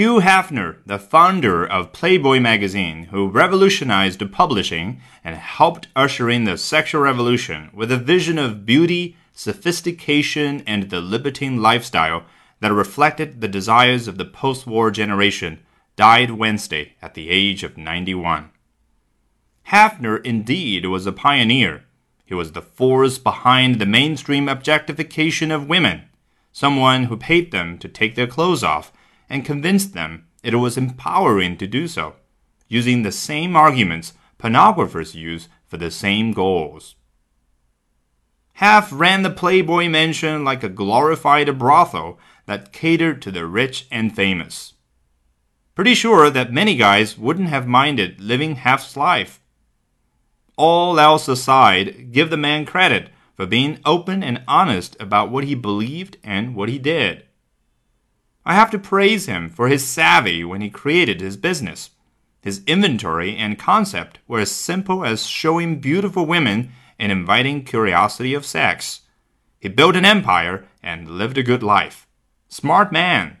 Hugh Hefner, the founder of Playboy magazine, who revolutionized publishing and helped usher in the sexual revolution with a vision of beauty, sophistication, and the libertine lifestyle that reflected the desires of the post war generation, died Wednesday at the age of 91. Hefner indeed was a pioneer. He was the force behind the mainstream objectification of women, someone who paid them to take their clothes off and convinced them it was empowering to do so, using the same arguments pornographers use for the same goals. Hef ran the Playboy mansion like a glorified brothel that catered to the rich and famous. Pretty sure that many guys wouldn't have minded living Hef's life. All else aside, give the man credit for being open and honest about what he believed and what he did. I have to praise him for his savvy when he created his business. His inventory and concept were as simple as showing beautiful women and inviting curiosity of sex. He built an empire and lived a good life. Smart man.